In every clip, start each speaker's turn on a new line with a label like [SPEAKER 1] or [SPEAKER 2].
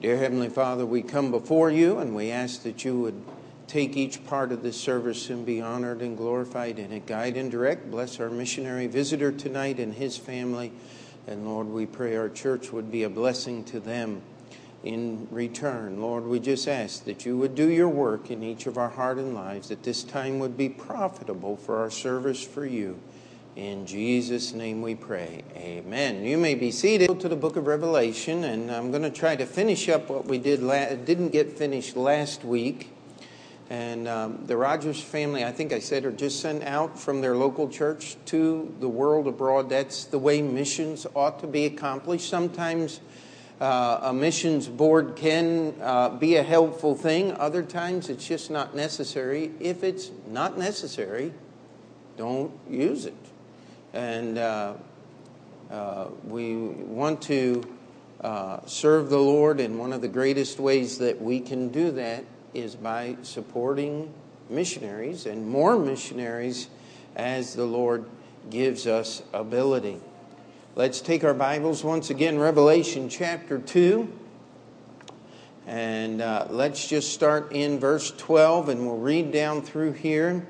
[SPEAKER 1] Dear Heavenly Father, we come before you and we ask that you would take each part of this service and be honored and glorified in it. Guide and direct. Bless our missionary visitor tonight and his family. And Lord, we pray our church would be a blessing to them in return. Lord, we just ask that you would do your work in each of our heart and lives, that this time would be profitable for our service for you. In Jesus' name we pray. Amen. You may be seated. To the book of Revelation, and I'm going to try to finish up what we did la- didn't get finished last week. And um, the Rogers family, I think I said, are just sent out from their local church to the world abroad. That's the way missions ought to be accomplished. Sometimes uh, a missions board can uh, be a helpful thing, other times it's just not necessary. If it's not necessary, don't use it. And uh, uh, we want to uh, serve the Lord, and one of the greatest ways that we can do that is by supporting missionaries and more missionaries as the Lord gives us ability. Let's take our Bibles once again, Revelation chapter 2. And uh, let's just start in verse 12, and we'll read down through here.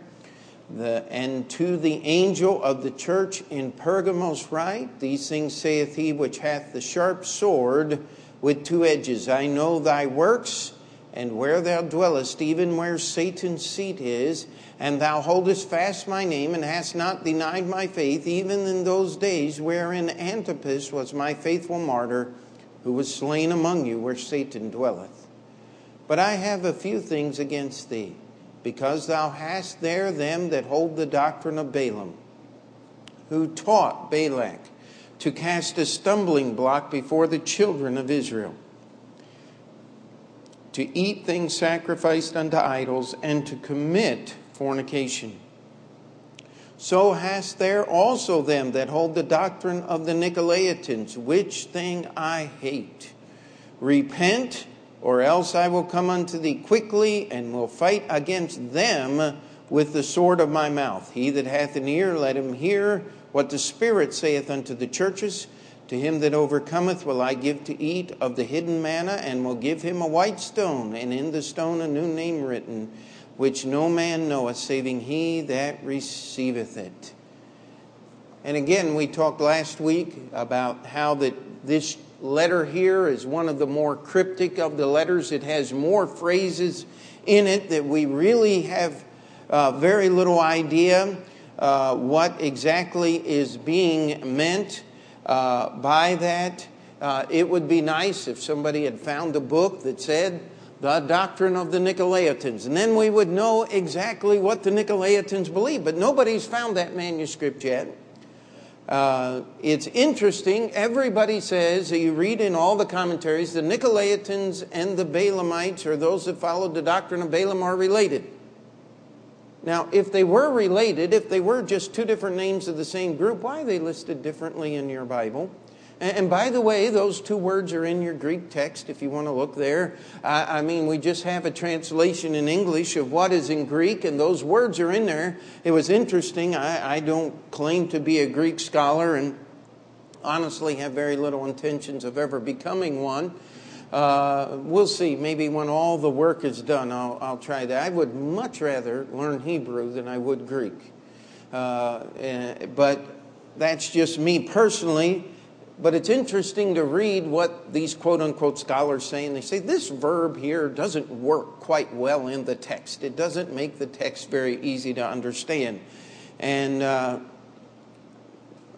[SPEAKER 1] The, and to the angel of the church in Pergamos write, These things saith he which hath the sharp sword with two edges. I know thy works, and where thou dwellest, even where Satan's seat is, and thou holdest fast my name, and hast not denied my faith, even in those days wherein Antipas was my faithful martyr, who was slain among you, where Satan dwelleth. But I have a few things against thee because thou hast there them that hold the doctrine of Balaam, who taught Balak to cast a stumbling block before the children of Israel, to eat things sacrificed unto idols, and to commit fornication. So hast there also them that hold the doctrine of the Nicolaitans, which thing I hate. Repent or else I will come unto thee quickly and will fight against them with the sword of my mouth. He that hath an ear, let him hear what the Spirit saith unto the churches. To him that overcometh will I give to eat of the hidden manna, and will give him a white stone, and in the stone a new name written, which no man knoweth, saving he that receiveth it. And again, we talked last week about how that this letter here is one of the more cryptic of the letters. It has more phrases in it that we really have uh, very little idea uh, what exactly is being meant uh, by that. Uh, it would be nice if somebody had found a book that said, the doctrine of the Nicolaitans. And then we would know exactly what the Nicolaitans believe. But nobody's found that manuscript yet. Uh, it's interesting. Everybody says, you read in all the commentaries, the Nicolaitans and the Balaamites, or those that followed the doctrine of Balaam, are related. Now, if they were related, if they were just two different names of the same group, why are they listed differently in your Bible? And by the way, those two words are in your Greek text if you want to look there. I mean, we just have a translation in English of what is in Greek, and those words are in there. It was interesting. I, don't claim to be a Greek scholar and honestly have very little intentions of ever becoming one. Uh, we'll see. Maybe when all the work is done, I'll, I'll, try that. I would much rather learn Hebrew than I would Greek. Uh, eh, but that's just me personally. But it's interesting to read what these quote unquote scholars say, and they say this verb here doesn't work quite well in the text. It doesn't make the text very easy to understand. And uh,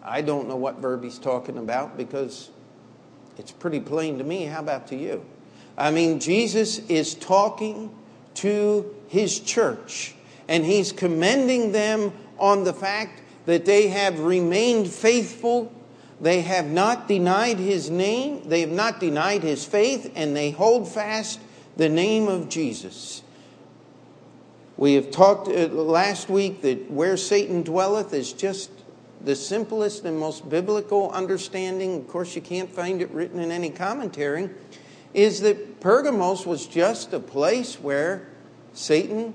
[SPEAKER 1] I don't know what verb he's talking about because it's pretty plain to me. How about to you? I mean, Jesus is talking to his church, and he's commending them on the fact that they have remained faithful they have not denied his name, they have not denied his faith, and they hold fast the name of Jesus. We have talked uh, last week that where Satan dwelleth is just the simplest and most biblical understanding. Of course, you can't find it written in any commentary. Is that Pergamos was just a place where Satan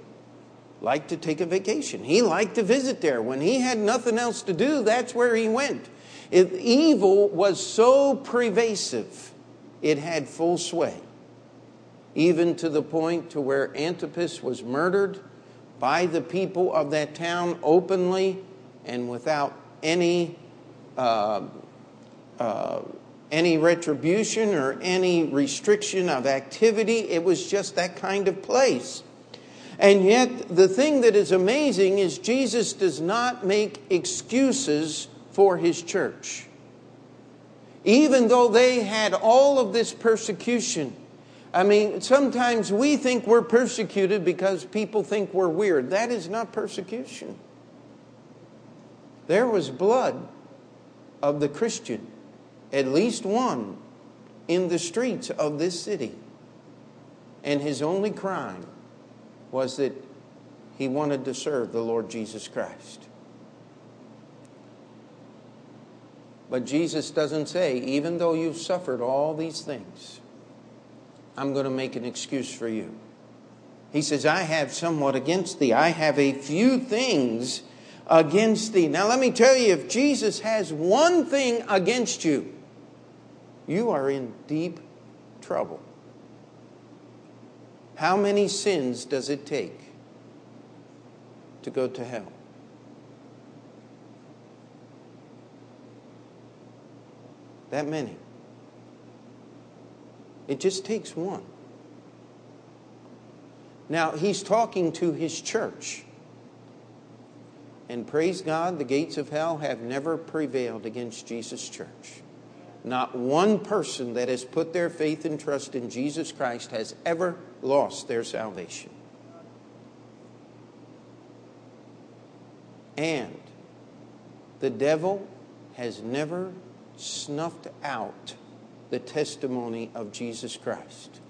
[SPEAKER 1] liked to take a vacation. He liked to visit there. When he had nothing else to do, that's where he went. If evil was so pervasive, it had full sway. even to the point to where Antipas was murdered by the people of that town openly and without any uh, uh, any retribution or any restriction of activity. It was just that kind of place. And yet, the thing that is amazing is Jesus does not make excuses for his church. Even though they had all of this persecution, I mean, sometimes we think we're persecuted because people think we're weird. That is not persecution. There was blood of the Christian, at least one, in the streets of this city. And his only crime was that he wanted to serve the Lord Jesus Christ. But Jesus doesn't say, even though you've suffered all these things, I'm going to make an excuse for you. He says, I have somewhat against thee. I have a few things against thee. Now, let me tell you, if Jesus has one thing against you, you are in deep trouble. How many sins does it take to go to hell? That many. It just takes one. Now, he's talking to his church. And praise God, the gates of hell have never prevailed against Jesus' church. Not one person that has put their faith and trust in Jesus Christ has ever lost their salvation. And the devil has never snuffed out the testimony of Jesus Christ.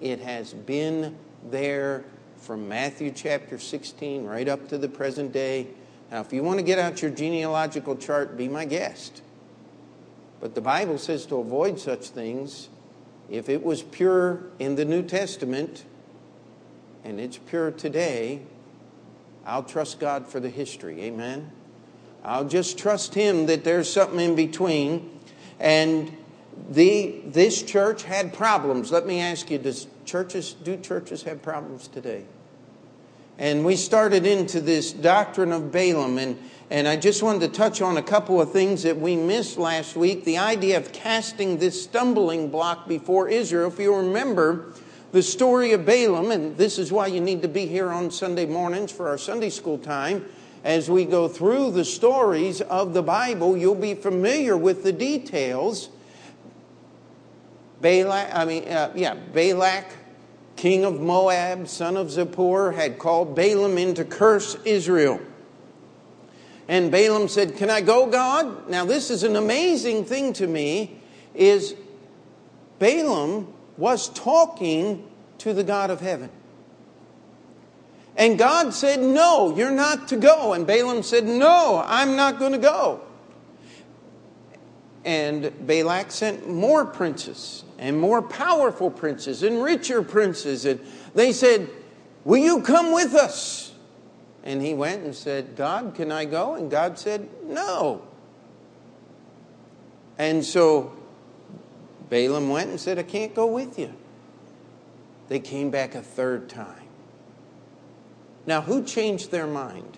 [SPEAKER 1] It has been there from Matthew chapter 16 right up to the present day. Now, if you want to get out your genealogical chart, be my guest. But the Bible says to avoid such things. If it was pure in the New Testament, and it's pure today, I'll trust God for the history. Amen. I'll just trust Him that there's something in between. And the, this church had problems. Let me ask you, does churches, do churches have problems today? And we started into this doctrine of Balaam, and, and I just wanted to touch on a couple of things that we missed last week. The idea of casting this stumbling block before Israel. If you remember the story of Balaam, and this is why you need to be here on Sunday mornings for our Sunday school time. As we go through the stories of the Bible, you'll be familiar with the details. Balak, I mean, uh, yeah, Balak king of Moab, son of Zippor, had called Balaam in to curse Israel. And Balaam said, Can I go, God? Now, this is an amazing thing to me, is Balaam was talking to the God of heaven. And God said, No, you're not to go. And Balaam said, No, I'm not going to go. And Balak sent more princes and more powerful princes and richer princes. And they said, Will you come with us? And he went and said, God, can I go? And God said, No. And so Balaam went and said, I can't go with you. They came back a third time. Now, who changed their mind?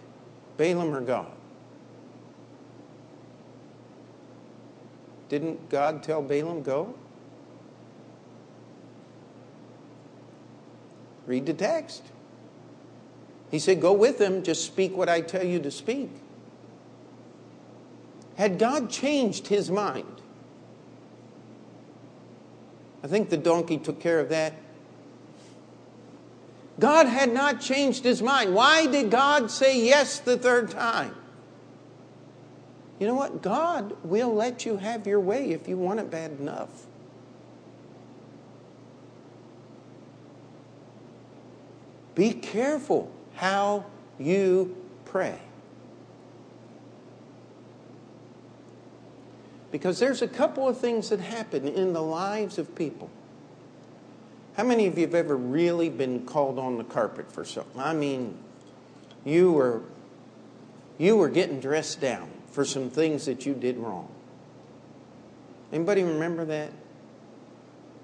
[SPEAKER 1] Balaam or God? Didn't God tell Balaam, go? Read the text. He said, Go with them, just speak what I tell you to speak. Had God changed his mind? I think the donkey took care of that. God had not changed his mind. Why did God say yes the third time? You know what? God will let you have your way if you want it bad enough. Be careful how you pray. Because there's a couple of things that happen in the lives of people. How many of you have ever really been called on the carpet for something? I mean, you were you were getting dressed down for some things that you did wrong. Anybody remember that?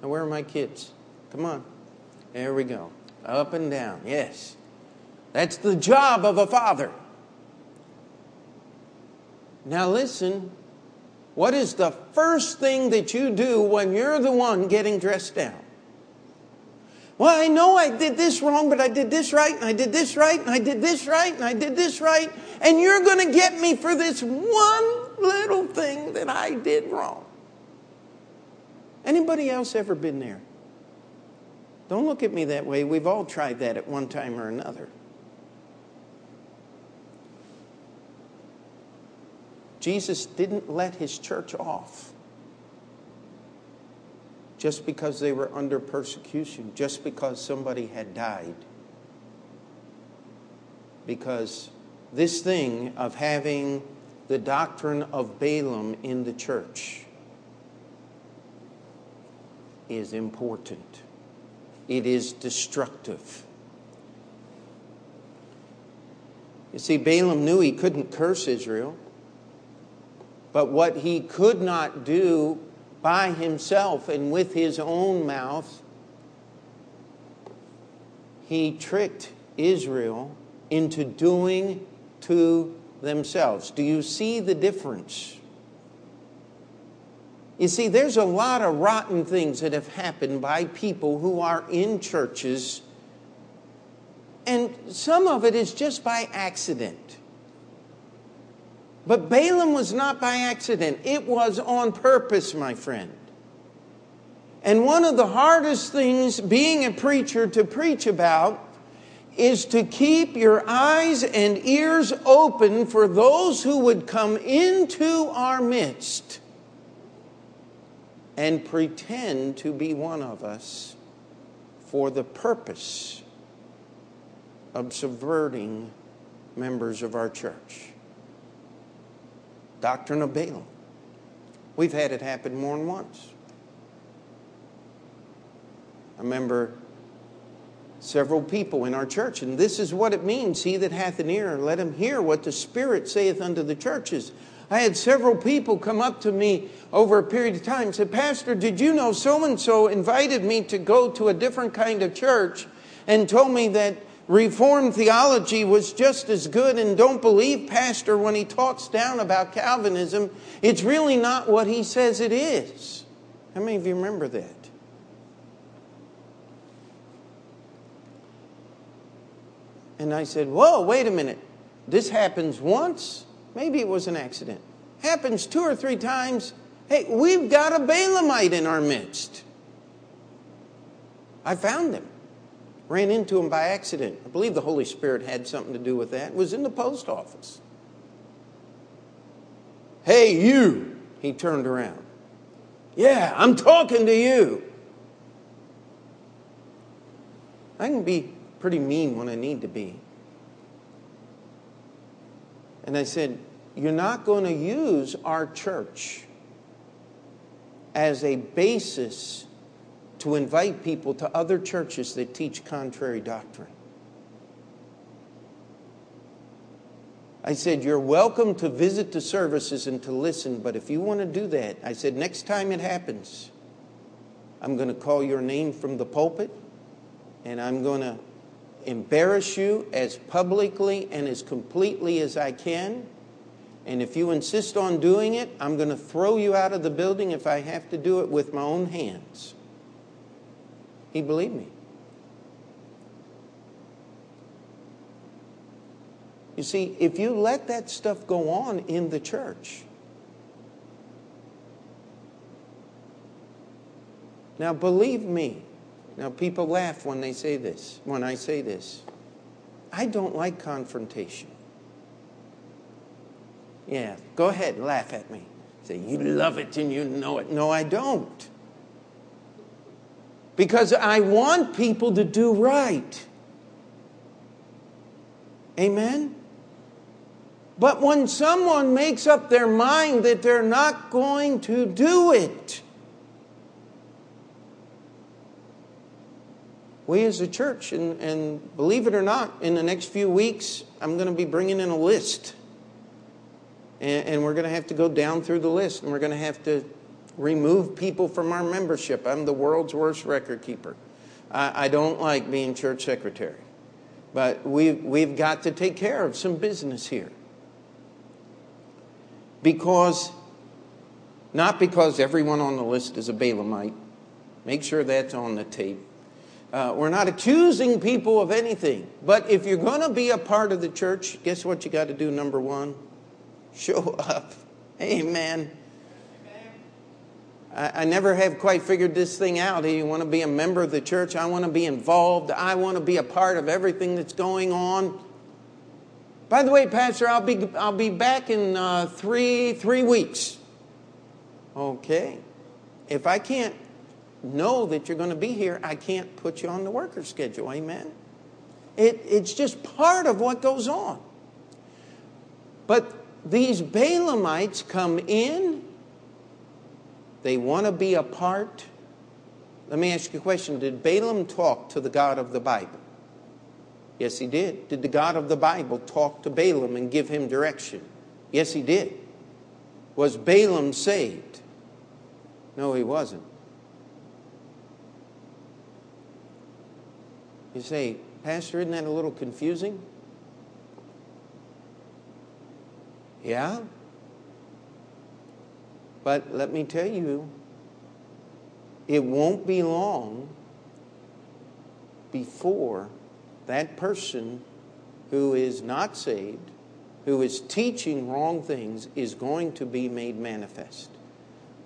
[SPEAKER 1] Now, where are my kids? Come on. There we go. Up and down. Yes. That's the job of a father. Now, listen. What is the first thing that you do when you're the one getting dressed down? Well, I know I did this wrong, but I did this right, and I did this right, and I did this right, and I did this right, and you're going to get me for this one little thing that I did wrong. Anybody else ever been there? Don't look at me that way. We've all tried that at one time or another. Jesus didn't let his church off just because they were under persecution, just because somebody had died. Because this thing of having the doctrine of Balaam in the church is important, it is destructive. You see, Balaam knew he couldn't curse Israel, but what he could not do by himself and with his own mouth, he tricked Israel into doing to themselves. Do you see the difference? You see, there's a lot of rotten things that have happened by people who are in churches, and some of it is just by accident. But Balaam was not by accident, it was on purpose, my friend. And one of the hardest things being a preacher to preach about is to keep your eyes and ears open for those who would come into our midst and pretend to be one of us for the purpose of subverting members of our church. Doctrine of Balaam. We've had it happen more than once. I remember several people in our church, and this is what it means He that hath an ear, let him hear what the Spirit saith unto the churches. I had several people come up to me over a period of time and said, Pastor, did you know so and so invited me to go to a different kind of church and told me that Reformed theology was just as good, and don't believe Pastor when he talks down about Calvinism. It's really not what he says it is. How many of you remember that? And I said, Whoa, wait a minute. This happens once? Maybe it was an accident. Happens two or three times. Hey, we've got a Balaamite in our midst. I found him. Ran into him by accident. I believe the Holy Spirit had something to do with that. Was in the post office. Hey, you! He turned around. Yeah, I'm talking to you. I can be pretty mean when I need to be. And I said, You're not going to use our church as a basis to invite people to other churches that teach contrary doctrine. I said, You're welcome to visit the services and to listen, but if you want to do that, I said, next time it happens, I'm going to call your name from the pulpit and I'm going to embarrass you as publicly and as completely as I can. And if you insist on doing it, I'm going to throw you out of the building if I have to do it with my own hands. He believed me. You see, if you let that stuff go on in the church, now believe me, now, people laugh when they say this, when I say this. I don't like confrontation. Yeah, go ahead, laugh at me. Say, you love it and you know it. No, I don't. Because I want people to do right. Amen? But when someone makes up their mind that they're not going to do it, we as a church, and, and believe it or not, in the next few weeks, I'm going to be bringing in a list. And, and we're going to have to go down through the list, and we're going to have to remove people from our membership. I'm the world's worst record keeper. I, I don't like being church secretary. But we've, we've got to take care of some business here. Because, not because everyone on the list is a Balaamite. Make sure that's on the tape. Uh, we're not accusing people of anything. But if you're going to be a part of the church, guess what you got to do, number one? Show up. Amen. I, I never have quite figured this thing out. Do you want to be a member of the church? I want to be involved. I want to be a part of everything that's going on. By the way, Pastor, I'll be, I'll be back in uh, three, three weeks. Okay. If I can't know that you're going to be here, I can't put you on the worker schedule. Amen? It, it's just part of what goes on. But these Balaamites come in they want to be a part. Let me ask you a question Did Balaam talk to the God of the Bible? Yes, he did. Did the God of the Bible talk to Balaam and give him direction? Yes, he did. Was Balaam saved? No, he wasn't. You say, Pastor, isn't that a little confusing? Yeah? But let me tell you, it won't be long before that person who is not saved, who is teaching wrong things, is going to be made manifest.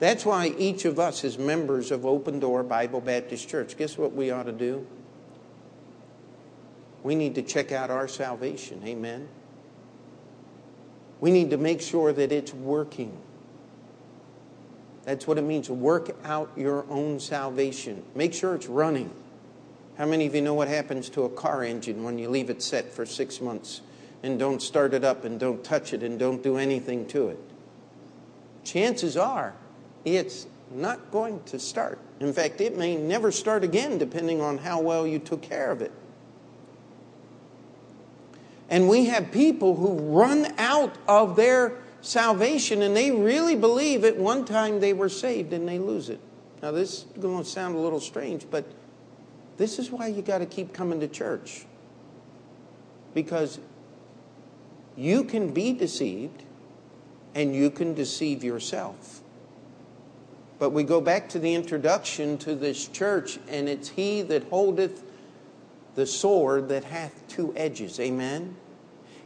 [SPEAKER 1] That's why each of us, as members of Open Door Bible Baptist Church, guess what we ought to do? We need to check out our salvation. Amen. We need to make sure that it's working. That's what it means. Work out your own salvation. Make sure it's running. How many of you know what happens to a car engine when you leave it set for six months and don't start it up and don't touch it and don't do anything to it? Chances are it's not going to start. In fact, it may never start again depending on how well you took care of it. And we have people who run out of their salvation and they really believe at one time they were saved and they lose it. Now, this is going to sound a little strange, but this is why you got to keep coming to church. Because you can be deceived and you can deceive yourself. But we go back to the introduction to this church, and it's He that holdeth the sword that hath two edges. Amen?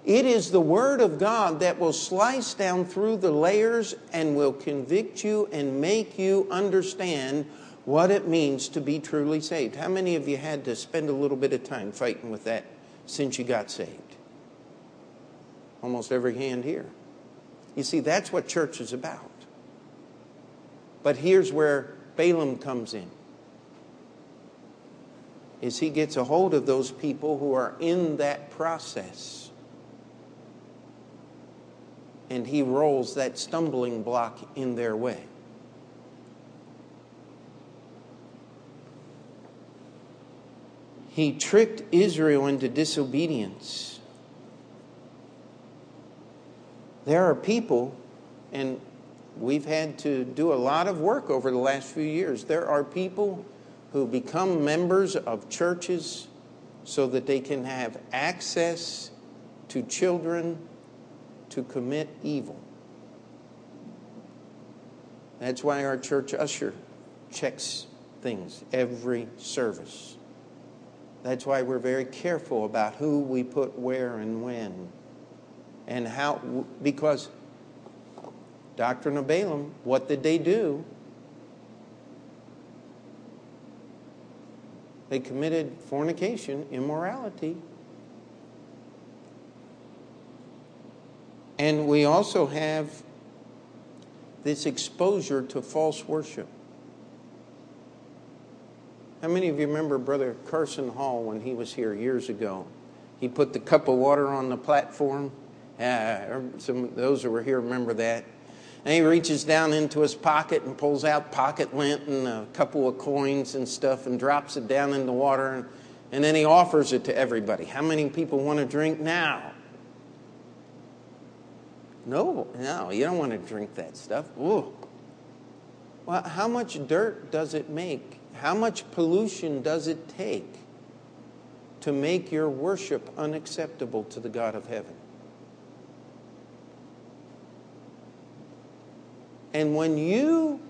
[SPEAKER 1] It is the Word of God that will slice down through the layers and will convict you and make you understand what it means to be truly saved. How many of you had to spend a little bit of time fighting with that since you got saved? Almost every hand here. You see, that's what church is about. But here's where Balaam comes in. Is he gets a hold of those people who are in that process and he rolls that stumbling block in their way. He tricked Israel into disobedience. There are people, and we've had to do a lot of work over the last few years. There are people who become members of churches so that they can have access to children to commit evil. That's why our church usher checks things every service. That's why we're very careful about who we put where and when and how, because Doctrine of Balaam, what did they do? They committed fornication, immorality, And we also have this exposure to false worship. How many of you remember Brother Carson Hall when he was here years ago? He put the cup of water on the platform. Uh, some those who were here remember that. And he reaches down into his pocket and pulls out pocket lint and a couple of coins and stuff and drops it down in the water. And, and then he offers it to everybody. How many people want to drink now? No, no, you don't want to drink that stuff. Ooh. Well, how much dirt does it make? How much pollution does it take to make your worship unacceptable to the God of heaven? And when you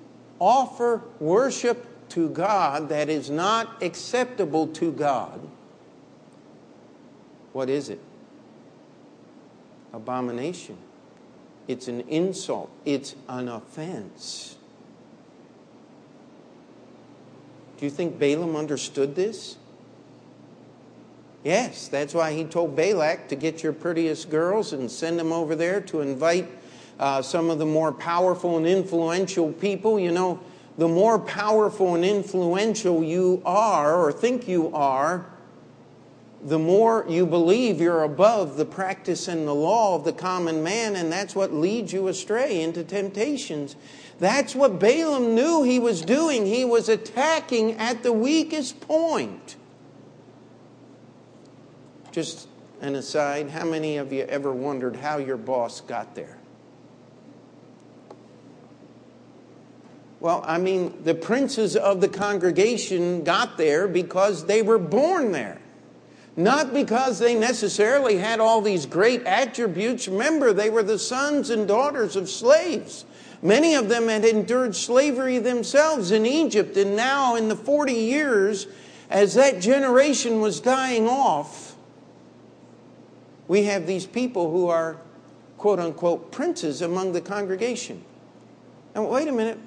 [SPEAKER 1] offer worship to God that is not acceptable to God, what is it? Abomination. It's an insult. It's an offense. Do you think Balaam understood this? Yes, that's why he told Balak to get your prettiest girls and send them over there to invite uh, some of the more powerful and influential people. You know, the more powerful and influential you are or think you are, the more you believe you're above the practice and the law of the common man, and that's what leads you astray into temptations. That's what Balaam knew he was doing. He was attacking at the weakest point. Just an aside how many of you ever wondered how your boss got there? Well, I mean, the princes of the congregation got there because they were born there. Not because they necessarily had all these great attributes. Remember, they were the sons and daughters of slaves. Many of them had endured slavery themselves in Egypt, and now in the 40 years, as that generation was dying off, we have these people who are quote unquote princes among the congregation. And wait a minute,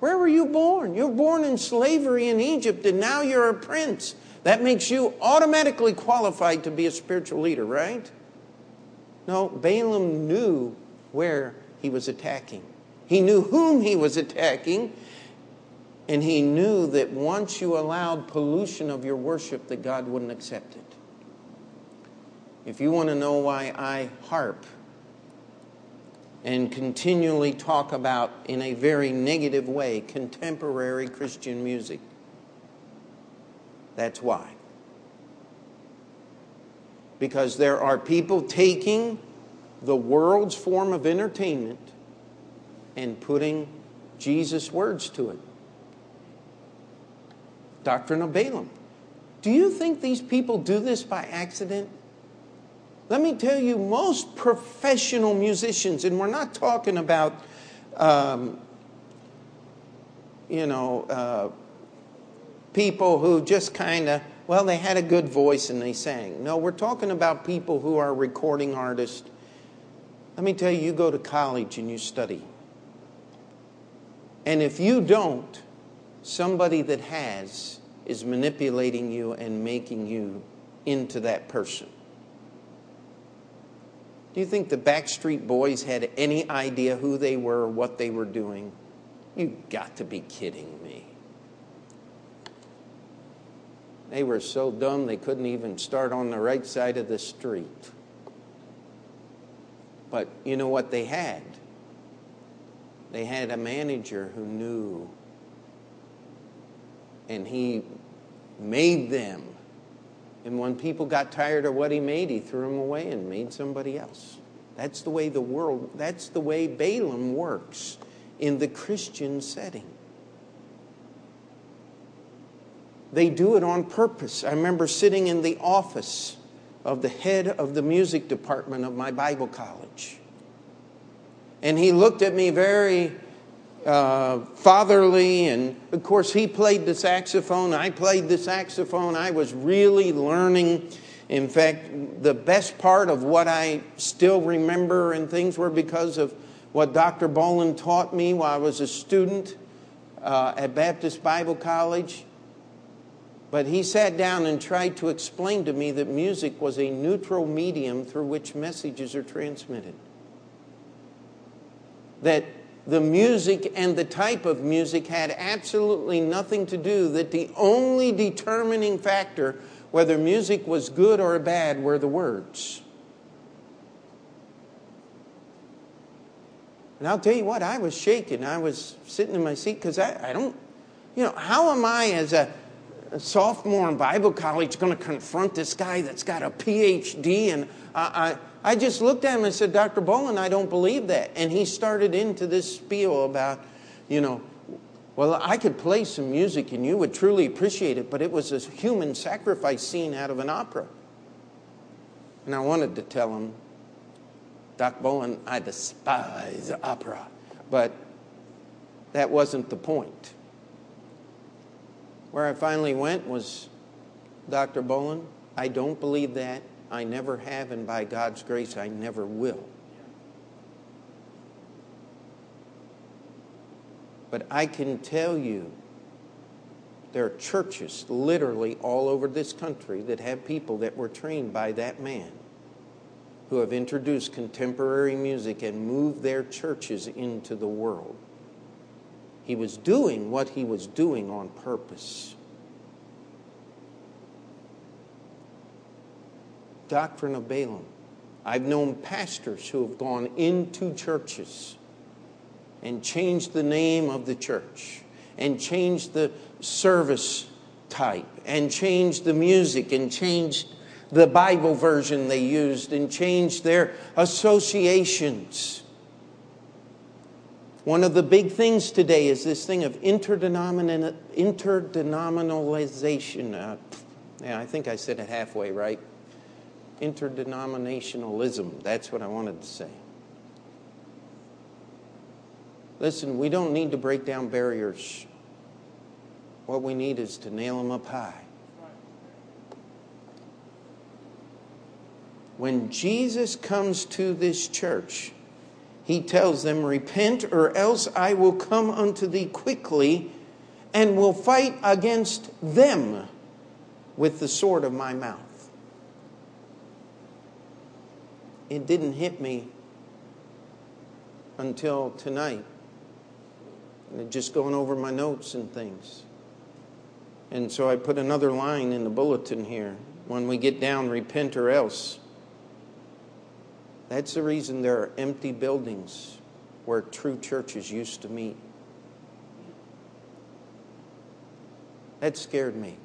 [SPEAKER 1] where were you born? You're born in slavery in Egypt, and now you're a prince. That makes you automatically qualified to be a spiritual leader, right? No, Balaam knew where he was attacking. He knew whom he was attacking, and he knew that once you allowed pollution of your worship, that God wouldn't accept it. If you want to know why I harp and continually talk about, in a very negative way, contemporary Christian music, that's why. Because there are people taking the world's form of entertainment and putting Jesus' words to it. Doctrine of Balaam. Do you think these people do this by accident? Let me tell you, most professional musicians, and we're not talking about, um, you know, uh, people who just kind of, well, they had a good voice and they sang. No, we're talking about people who are recording artists let me tell you, you go to college and you study. And if you don't, somebody that has is manipulating you and making you into that person. Do you think the Backstreet Boys had any idea who they were or what they were doing? You got to be kidding me. They were so dumb they couldn't even start on the right side of the street. But you know what they had? They had a manager who knew, and he made them. And when people got tired of what he made, he threw them away and made somebody else. That's the way the world, that's the way Balaam works in the Christian setting. They do it on purpose. I remember sitting in the office of the head of the music department of my Bible college. And he looked at me very uh, fatherly, and of course, he played the saxophone. I played the saxophone. I was really learning. In fact, the best part of what I still remember and things were because of what Dr. Bolin taught me while I was a student uh, at Baptist Bible College. But he sat down and tried to explain to me that music was a neutral medium through which messages are transmitted. That the music and the type of music had absolutely nothing to do, that the only determining factor whether music was good or bad were the words. And I'll tell you what, I was shaking. I was sitting in my seat because I, I don't, you know, how am I as a a sophomore in Bible college going to confront this guy that's got a PhD. And I, I, I just looked at him and said, Dr. Bolin, I don't believe that. And he started into this spiel about, you know, Well, I could play some music and you would truly appreciate it, but it was a human sacrifice scene out of an opera. And I wanted to tell him, Doc Bowen, I despise opera. But that wasn't the point. Where I finally went was, Dr. Bowen, I don't believe that. I never have, and by God's grace, I never will. But I can tell you, there are churches literally all over this country that have people that were trained by that man who have introduced contemporary music and moved their churches into the world. He was doing what he was doing on purpose. Doctrine of Balaam. I've known pastors who have gone into churches and changed the name of the church and changed the service type and changed the music and changed the Bible version they used and changed their associations. One of the big things today is this thing of interdenominalization. Uh, yeah, I think I said it halfway right. Interdenominationalism. That's what I wanted to say. Listen, we don't need to break down barriers. What we need is to nail them up high. When Jesus comes to this church, he tells them, Repent, or else I will come unto thee quickly and will fight against them with the sword of my mouth. It didn't hit me until tonight. Just going over my notes and things. And so I put another line in the bulletin here. When we get down, repent or else. That's the reason there are empty buildings where true churches used to meet. That scared me.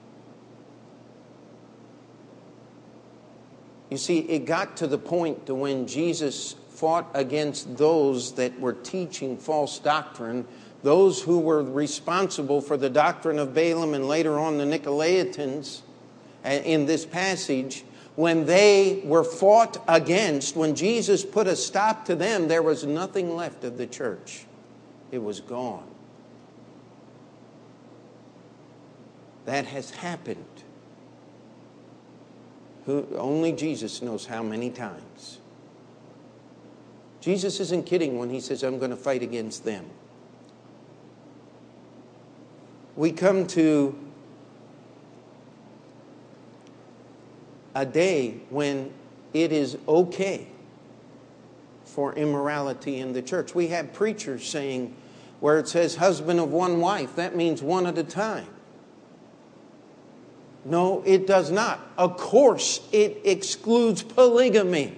[SPEAKER 1] You see, it got to the point to when Jesus fought against those that were teaching false doctrine, those who were responsible for the doctrine of Balaam and later on the Nicolaitans uh, in this passage when they were fought against, when Jesus put a stop to them, there was nothing left of the church. It was gone. That has happened. Who, only Jesus knows how many times. Jesus isn't kidding when he says, I'm going to fight against them. We come to a day when it is okay for immorality in the church. We have preachers saying, where it says husband of one wife, that means one at a time. No, it does not. Of course, it excludes polygamy.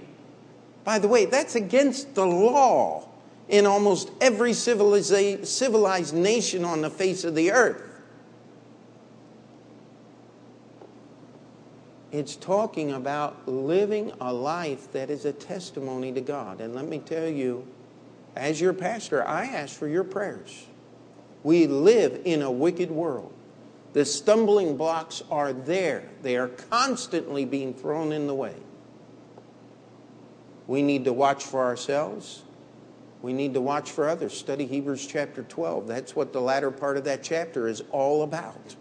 [SPEAKER 1] By the way, that's against the law in almost every civilized nation on the face of the earth. It's talking about living a life that is a testimony to God. And let me tell you, as your pastor, I ask for your prayers. We live in a wicked world. The stumbling blocks are there, they are constantly being thrown in the way. We need to watch for ourselves. We need to watch for others. Study Hebrews chapter 12. That's what the latter part of that chapter is all about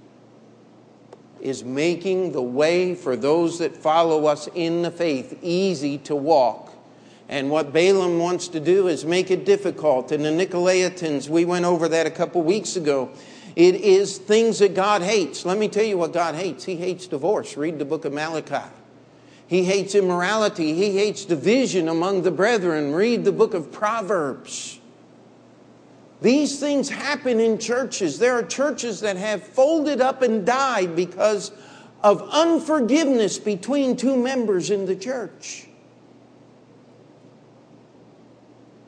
[SPEAKER 1] is making the way for those that follow us in the faith easy to walk. And what Balaam wants to do is make it difficult. And the Nicolaitans, we went over that a couple weeks ago. It is things that God hates. Let me tell you what God hates. He hates divorce. Read the book of Malachi. He hates immorality. He hates division among the brethren. Read the book of Proverbs. These things happen in churches. There are churches that have folded up and died because of unforgiveness between two members in the church.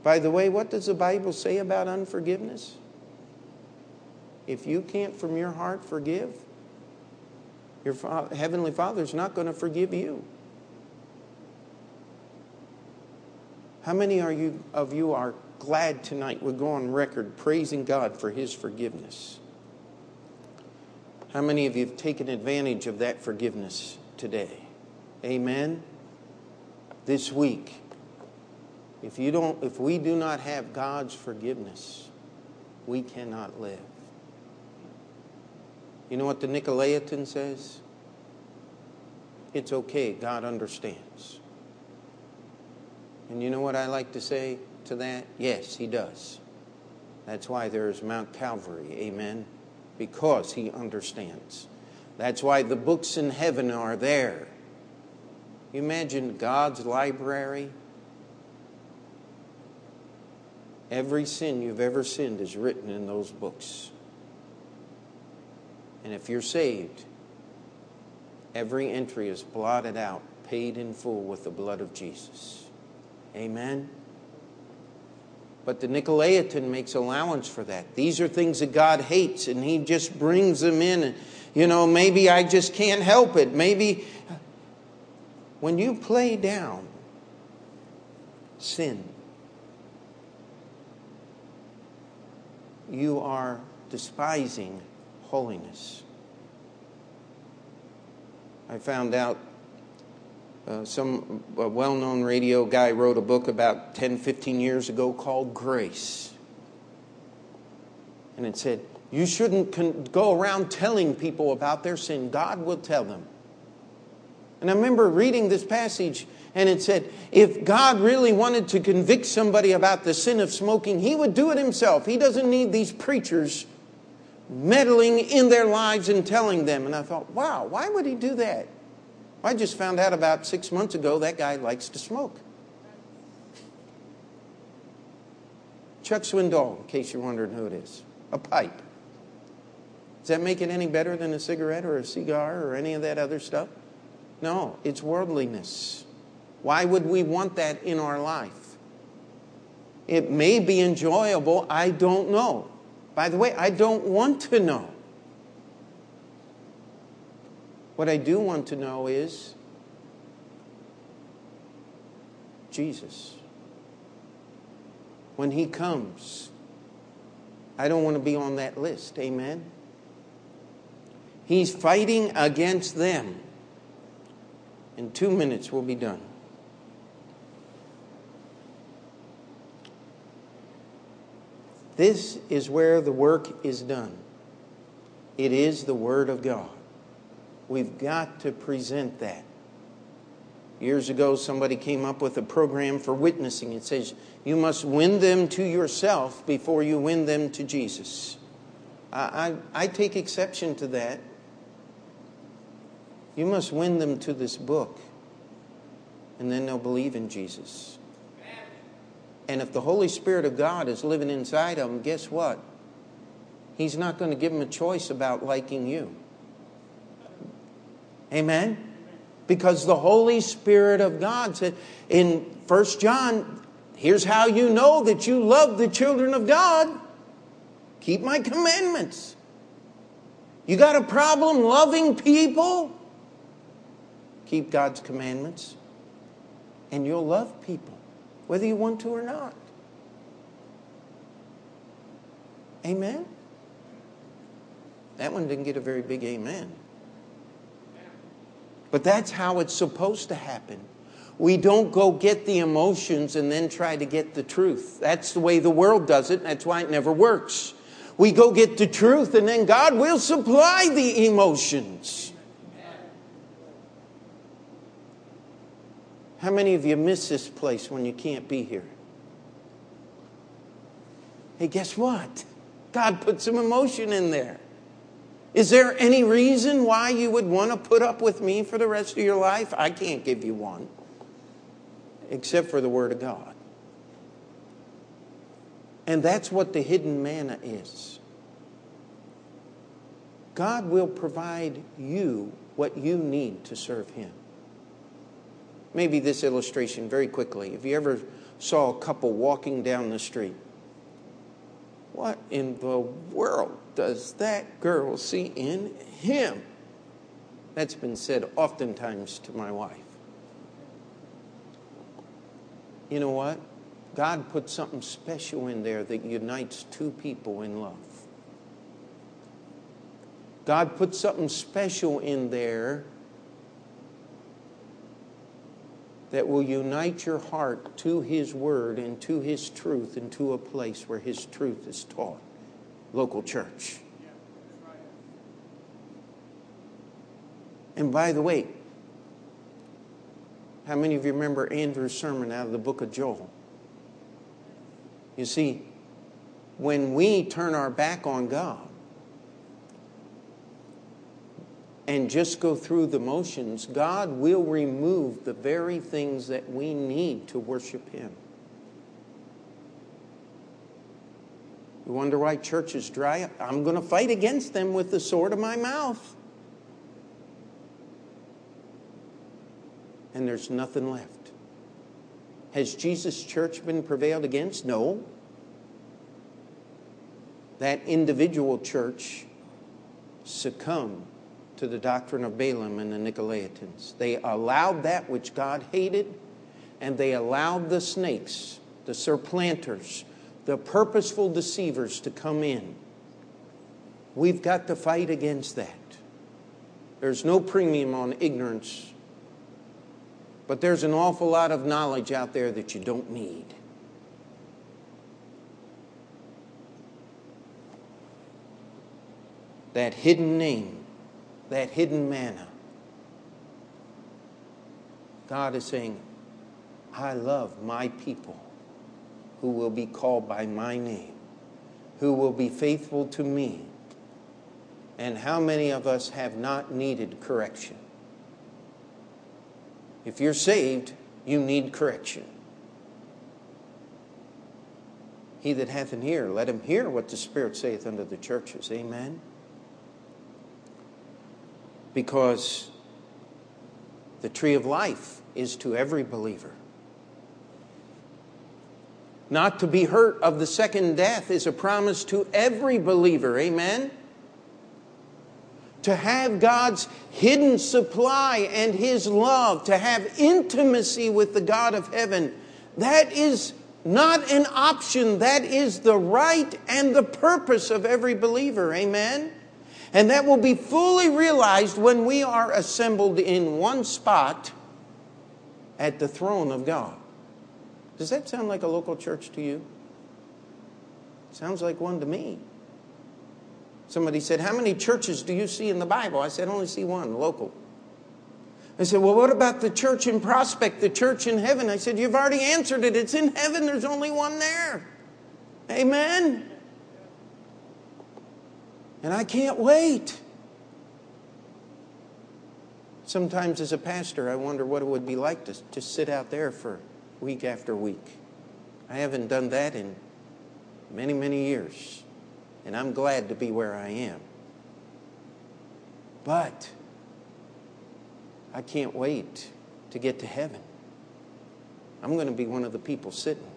[SPEAKER 1] By the way, what does the Bible say about unforgiveness? If you can't from your heart forgive, your Father, Heavenly Father is not going to forgive you. How many are you, of you are glad tonight we go on record praising God for His forgiveness. How many of you have taken advantage of that forgiveness today? Amen. This week, if you don't if we do not have God's forgiveness, we cannot live. You know what the Nicolaitan says? It's okay, God understands. And you know what I like to say to that? Yes, He does. That's why there is Mount Calvary. Amen. Because He understands. That's why the books in heaven are there. You imagine God's library? Every sin you've ever sinned is written in those books. And if you're saved, every entry is blotted out, paid in full with the blood of Jesus. Amen. But the Nicolaitan makes allowance for that. These are things that God hates, and He just brings them in. And, you know, maybe I just can't help it. Maybe when you play down sin, you are despising holiness. I found out uh, some well known radio guy wrote a book about 10, 15 years ago called Grace. And it said, You shouldn't con- go around telling people about their sin, God will tell them. And I remember reading this passage, and it said, if God really wanted to convict somebody about the sin of smoking, he would do it himself. He doesn't need these preachers meddling in their lives and telling them. And I thought, wow, why would he do that? I just found out about six months ago that guy likes to smoke. Chuck Swindoll, in case you're wondering who it is, a pipe. Does that make it any better than a cigarette or a cigar or any of that other stuff? No, it's worldliness. Why would we want that in our life? It may be enjoyable, I don't know. By the way, I don't want to know. What I do want to know is Jesus. When He comes, I don't want to be on that list. Amen? He's fighting against them. In two minutes, we'll be done. This is where the work is done. It is the Word of God. We've got to present that. Years ago, somebody came up with a program for witnessing. It says, You must win them to yourself before you win them to Jesus. I, I, I take exception to that. You must win them to this book, and then they'll believe in Jesus. And if the Holy Spirit of God is living inside of them, guess what? He's not going to give them a choice about liking you. Amen? Because the Holy Spirit of God said in 1 John, here's how you know that you love the children of God keep my commandments. You got a problem loving people? Keep God's commandments, and you'll love people, whether you want to or not. Amen? That one didn't get a very big amen. But that's how it's supposed to happen. We don't go get the emotions and then try to get the truth. That's the way the world does it, and that's why it never works. We go get the truth, and then God will supply the emotions. How many of you miss this place when you can't be here? Hey, guess what? God put some emotion in there. Is there any reason why you would want to put up with me for the rest of your life? I can't give you one, except for the Word of God. And that's what the hidden manna is. God will provide you what you need to serve Him. Maybe this illustration very quickly. If you ever saw a couple walking down the street, what in the world does that girl see in him? That's been said oftentimes to my wife. You know what? God put something special in there that unites two people in love. God put something special in there that will unite your heart to His Word and to His truth and to a place where His truth is taught. Local church. And by the way, how many of you remember Andrew's sermon out of the book of Joel? You see, when we turn our back on God and just go through the motions, God will remove the very things that we need to worship Him. You wonder why churches dry up? I'm going to fight against them with the sword of my mouth. And there's nothing left. Has Jesus' church been prevailed against? No. That individual church succumbed to the doctrine of Balaam and the Nicolaitans. They allowed that which God hated, and they allowed the snakes, the surplanters, the purposeful deceivers to come in. We've got to fight against that. There's no premium on ignorance but there's an awful lot of knowledge out there that you don't need. That hidden name, that hidden manna. God is saying, I love my people who will be called by my name, who will be faithful to me. And how many of us have not needed correction? If you're saved, you need correction. He that hath an ear, let him hear what the Spirit saith unto the churches. Amen. Because the tree of life is to every believer. Not to be hurt of the second death is a promise to every believer. Amen to have God's hidden supply and His love, to have intimacy with the God of heaven, that is not an option. That is the right and the purpose of every believer. Amen? And that will be fully realized when we are assembled in one spot at the throne of God. Does that sound like a local church to you? Sounds like one to me. Somebody said, How many churches do you see in the Bible? I said, I only see one, local. I said, Well, what about the church in Prospect, the church in heaven? I said, You've already answered it. It's in heaven, there's only one there. Amen. And I can't wait. Sometimes, as a pastor, I wonder what it would be like to just sit out there for week after week. I haven't done that in many, many years and I'm glad to be where I am. But I can't wait to get to heaven. I'm going to be one of the people sitting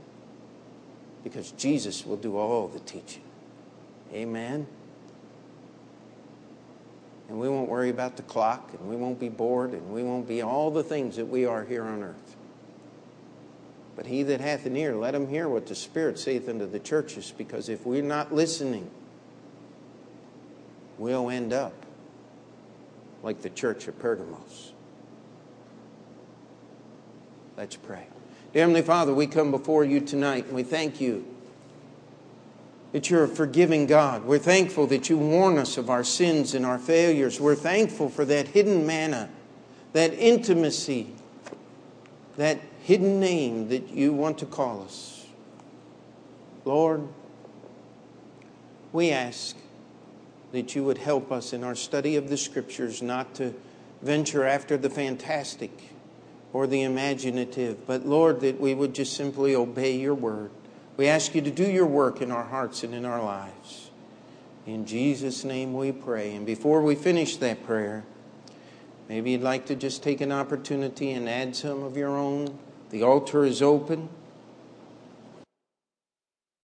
[SPEAKER 1] because Jesus will do all the teaching. Amen. And we won't worry about the clock, and we won't be bored, and we won't be all the things that we are here on earth. But he that hath an ear, let him hear what the Spirit saith unto the churches, because if we're not listening, we'll end up like the church of Pergamos. Let's pray. Dear Heavenly Father, we come before you tonight and we thank you that you're a forgiving God. We're thankful that you warn us of our sins and our failures. We're thankful for that hidden manna, that intimacy, that hidden name that you want to call us. Lord, we ask that you would help us in our study of the Scriptures not to venture after the fantastic or the imaginative, but Lord, that we would just simply obey your word. We ask you to do your work in our hearts and in our lives. In Jesus' name we pray. And before we finish that prayer, maybe you'd like to just take an opportunity and add some of your own the altar is open.